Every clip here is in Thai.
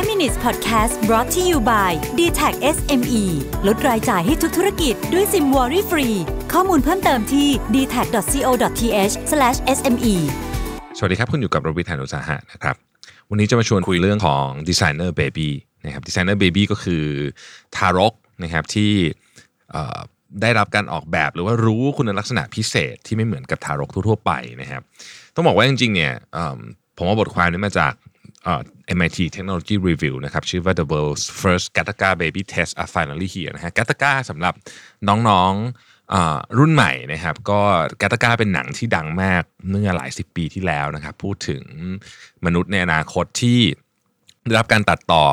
5 minutes podcast brought to you by d t a c SME ลดรายจ่ายให้ทุกธุรกิจด้วยซิมวอรี่ฟรี ข้อมูลเพิ่มเติมที่ d t a c c o t h s m e สวัสดีครับ คุณอยู่กับโรบิทานอุตสาหะนะครับ วันนี้จะมาชวนคุยเรื่องของ Designer Baby นะครับ Designer Baby ก็คือทารกนะครับที่ได้รับการออกแบบหรือว่ารู้คุณลักษณะพิเศษที่ไม่เหมือนกับทารกทั่วๆไปนะครับ ต้องบอกว่าจริงๆเนี่ยผมเอาบทความนี้มาจาก MIT Technology Review นะครับชื่อว่า The World's First Gattaca Baby Test are finally here นะฮะ Gattaca สำหรับน้องๆรุ่นใหม่นะครับ ก็ Gattaca เป็นหนังที่ดังมากเมื่อหลายสิบปีที่แล้วนะครับ พูดถึงมนุษย์ในอนาคตที่ได้รับการตัดต่อ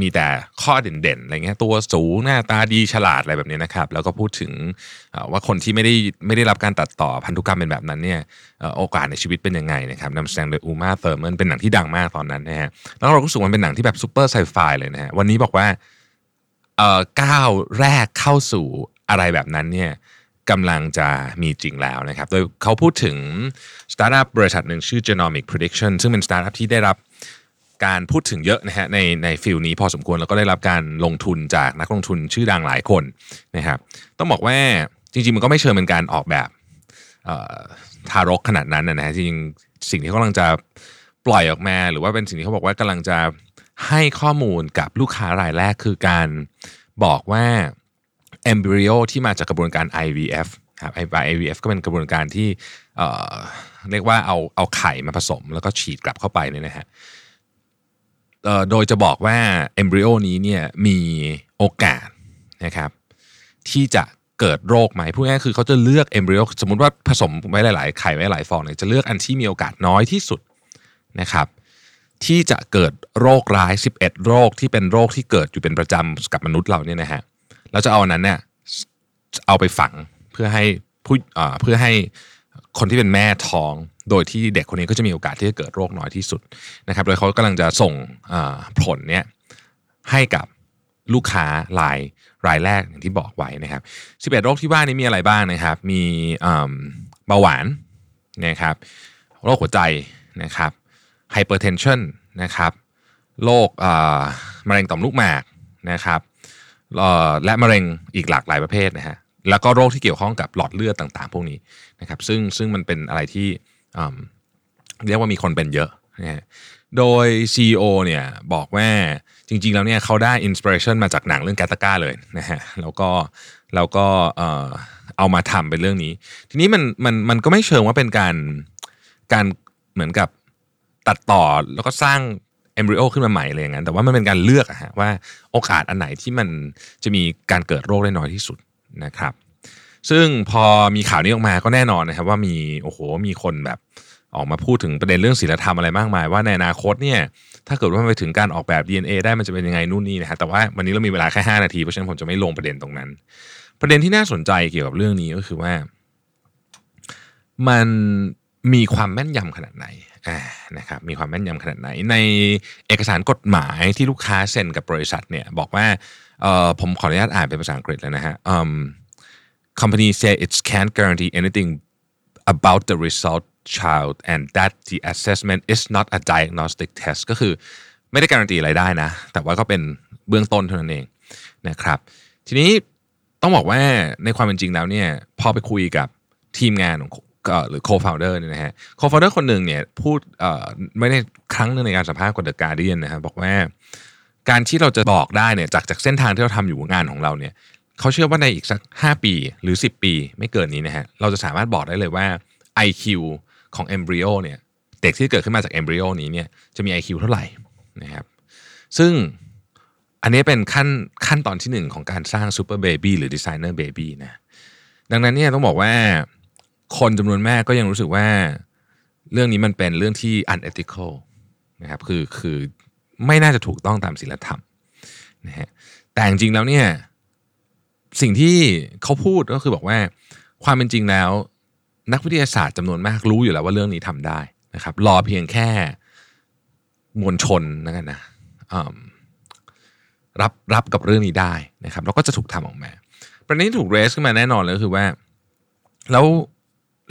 มีแต่ข้อเด่นๆอะไรเงี้ยตัวสูงหน้าตาดีฉลาดอะไรแบบนี้นะครับ แล้วก็พูดถึงว่าคนที่ไม่ได้ไม่ได้รับการตัดต่อพันธุกรรมเป็นแบบนั้นเนี่ยโอกาสในชีวิตเป็นยังไงนะครับนำแสดงโดยอูมาเ h อร์ m มนเป็นหนังที่ดังมากตอนนั้นนะฮะแล้วเรารู้สึกว่ามันเป็นหนังที่แบบ super sci-fi เลยนะฮะวันนี้บอกว่าเอ่อก้าวแรกเข้าสู่อะไรแบบนั้นเนี่ยกำลังจะมีจริงแล้วนะครับ โดยเขาพูดถึงสตาร์ทอัพบริษัทหนึ่งชื่อ Genomic Prediction ซึ่งเป็นสตาร์ทอัพที่ได้รับ การพูดถึงเยอะนะฮะในใน field นี้พอสมควรแล้วก็ได้รับการลงทุนจากนักลงทุนชื่อดังหลายคนนะครับต้องบอกว่าจริงๆ มันก็ไม่เชิงเป็นการออกแบบทารกขนาดนั้นนะฮะจริงสิ่งที่เขากำลังจะปล่อยออกมาหรือว่าเป็นสิ่งที่เขาบอกว่ากำลังจะให้ข้อมูลกับลูกค้ารายแรกคือการบอกว่า embryo ที่มาจากกระบวนการ IVF ครับ IVF ก็เป็นกระบวนการที่เเรียกว่าเอาเอาไข่มาผสม แล้วก็ฉีดกลับเข้าไปเนี่ยนะฮะ โดยจะบอกว่าเอมบริโอนี้เนี่ยมีโอกาสนะครับที่จะเกิดโรคไหมพูดง่ายคือเขาจะเลือกเอมบริโอสมมุติว่าผสมไว้หลาย ๆ ไข่ไว้หลายฟองเนี่ยจะเลือกอันที่มีโอกาสน้อยที่สุดนะครับ ที่จะเกิดโรคร้าย 11 โรคที่เป็นโรคที่เกิดอยู่เป็นประจำกับมนุษย์เราเนี่ยนะฮะแล้วจะเอาอันนั้นเนี่ยเอาไปฝังเพื่อให้ผู้เพื่อให้ คนที่เป็นแม่ท้อง โดยที่เด็กคนนี้ก็จะมีโอกาสที่จะเกิดโรคน้อยที่สุดนะครับโดยเขากำลังจะส่งผลเนี่ยให้กับลูกค้ารายรายแรกอย่างที่บอกไว้นะครับ11โรคที่ว่านี้มีอะไรบ้างนะครับ มีเบาหวานนะครับ โรคหัวใจนะครับ hypertension นะครับโรคมะเร็งต่อมลูกหมากนะครับและมะเร็งอีกหลากหลายประเภทนะฮะ แล้วก็โรคที่เกี่ยวข้องกับหลอดเลือดต่างๆ พวกนี้นะครับ ซึ่งซึ่งมันเป็นอะไรที่เรียกว่ามีคนเป็นเยอะนะฮะโดย CEO เนี่ยบอกว่าจริงๆ แล้วเนี่ยเขาได้อินสปิเรชันมาจากหนังเรื่องกาตาก้าเลยนะฮะแล้วก็แล้วก็เอามาทำเป็นเรื่องนี้ ทีนี้มันมันมันก็ไม่เชิงว่าเป็นการการเหมือนกับตัดต่อแล้วก็สร้างเอมบริโอขึ้นมาใหม่เลยอย่างนั้นแต่ว่ามันเป็นการเลือกอะฮะว่าโอกาสอันไหนที่มันจะมีการเกิดโรคได้น้อยที่สุด นะครับ ซึ่งพอมีข่าวนี้ออกมาก็แน่นอนนะครับ ว่ามีโอ้โหมีคนแบบออกมาพูดถึงประเด็นเรื่องศีลธรรมอะไรมากมาย ว่าในอนาคตเนี่ยถ้าเกิดว่าไปถึงการออกแบบ DNA ได้มันจะเป็นยังไงนู่นนี่นะฮะแต่ว่าวันนี้เรามีเวลาแค่ 5 นาทีเพราะฉะนั้นผมจะไม่ลงประเด็นตรงนั้น ประเด็นที่น่าสนใจเกี่ยวกับเรื่องนี้ก็คือว่า มัน มีความแม่นยำขนาดไหนอ่านะครับมีความแม่นยำขนาดไหน ในเอกสารกฎหมายที่ลูกค้าเซ็นกับบริษัทเนี่ยบอกว่าเอ่อผมขออนุญาตอ่านเป็นภาษาอังกฤษเลยนะฮะ company say it can't guarantee anything about the result child and that the assessment is not a diagnostic test ก็คือไม่ได้การันตีอะไรได้นะ แต่ว่าก็เป็นเบื้องต้นเท่านั้นเองนะครับ ทีนี้ต้องบอกว่าในความเป็นจริงแล้วเนี่ยพอไปคุยกับทีมงานของ หรือ co-founder เนี่ยนะฮะ co-founder คนหนึ่งเนี่ยพูดไม่ได้ครั้งหนึงในการสัมภาษณ์กับ The Guardian นะครับบอกว่า การที่เราจะบอกได้เนี่ยจากจากเส้นทางที่เราทำอยู่งานของเราเนี่ยเขาเชื่อว่าในอีกสัก 5 ปีหรือ 10 ปี ไม่เกินนี้นะฮะเราจะสามารถบอกได้เลยว่า IQ ของ embryo เนี่ยเด็กที่เกิดขึ้นมาจาก embryo นี้เนี่ยจะมี IQ เท่าไหร่นะครับซึ่งอันนี้เป็นขั้นขั้นตอนที่หนึ่งของการสร้าง super baby หรือ designer baby นะดังนั้นเนี่ยต้องบอกว่า คนจำนวนมากก็ยังรู้สึกว่า เรื่องนี้มันเป็นเรื่องที่ unethical นะครับคือคือไม่น่าจะถูกต้องตามศีลธรรมนะฮะแต่จริงๆแล้วเนี่ยสิ่งที่เขาพูดก็คือบอกว่า ความเป็นจริงแล้ว นักวิทยาศาสตร์จำนวนมากรู้อยู่แล้วว่าเรื่องนี้ทำได้นะครับรอเพียงแค่มวลชนนะกันนะรับรับกับเรื่องนี้ได้นะครับแล้วก็จะถูกทำออกมา ประเด็นที่ถูกเรสขึ้นมาแน่นอนเลยก็คือว่า แล้ว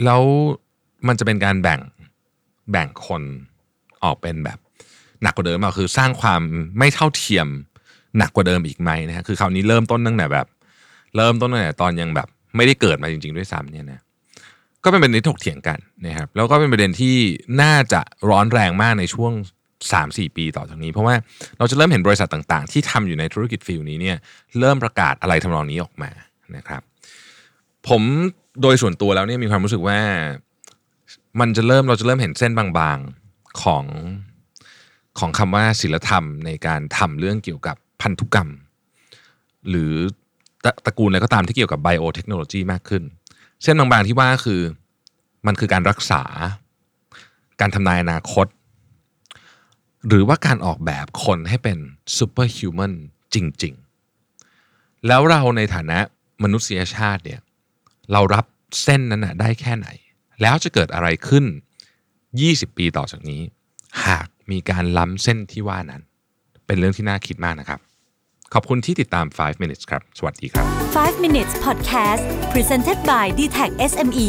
แล้วมันจะเป็นการแบ่งแบ่งคนออกเป็นแบบหนักกว่าเดิมเปล่าคือสร้างความไม่เท่าเทียมหนักกว่าเดิมอีกไหมนะฮะคือคราวนี้เริ่มต้นตั้งแต่แบบ เริ่มต้นตั้งแต่ตอนยังแบบ ไม่ได้เกิดมาจริง ๆ ด้วยซ้ำเนี่ยนะก็เป็นประเด็นที่ถกเถียงกันนะครับแล้วก็เป็นประเด็นที่น่าจะร้อนแรงมากในช่วง 3-4 ปีต่อจากนี้ เพราะว่าเราจะเริ่มเห็นบริษัทต่างๆ ที่ทำอยู่ในธุรกิจฟิลนี้เนี่ยเริ่มประกาศอะไรทำนองนี้ออกมานะครับ ผม โดยส่วนตัวแล้วเนี่ยมีความรู้สึกว่า มันจะเริ่มเราจะเริ่มเห็นเส้นบางๆของของคำว่าศิลธรรมในการทำเรื่องเกี่ยวกับพันธุกรรม หรือตระตระกูลอะไรก็ตามที่เกี่ยวกับไบโอเทคโนโลยีมากขึ้น เส้นบางๆที่ว่าคือมันคือการรักษา การทำนายอนาคต หรือว่าการออกแบบคนให้เป็นซูเปอร์ฮิวแมนจริง ๆ แล้วเราในฐานะมนุษยชาติเนี่ย เรารับเส้นนั้นนะได้แค่ไหน แล้วจะเกิดอะไรขึ้น 20 ปีต่อจากนี้ หากมีการล้ำเส้นที่ว่านั้น เป็นเรื่องที่น่าคิดมากนะครับ ขอบคุณที่ติดตาม 5 minutes ครับ สวัสดีครับ 5 minutes podcast presented by d t e c h SME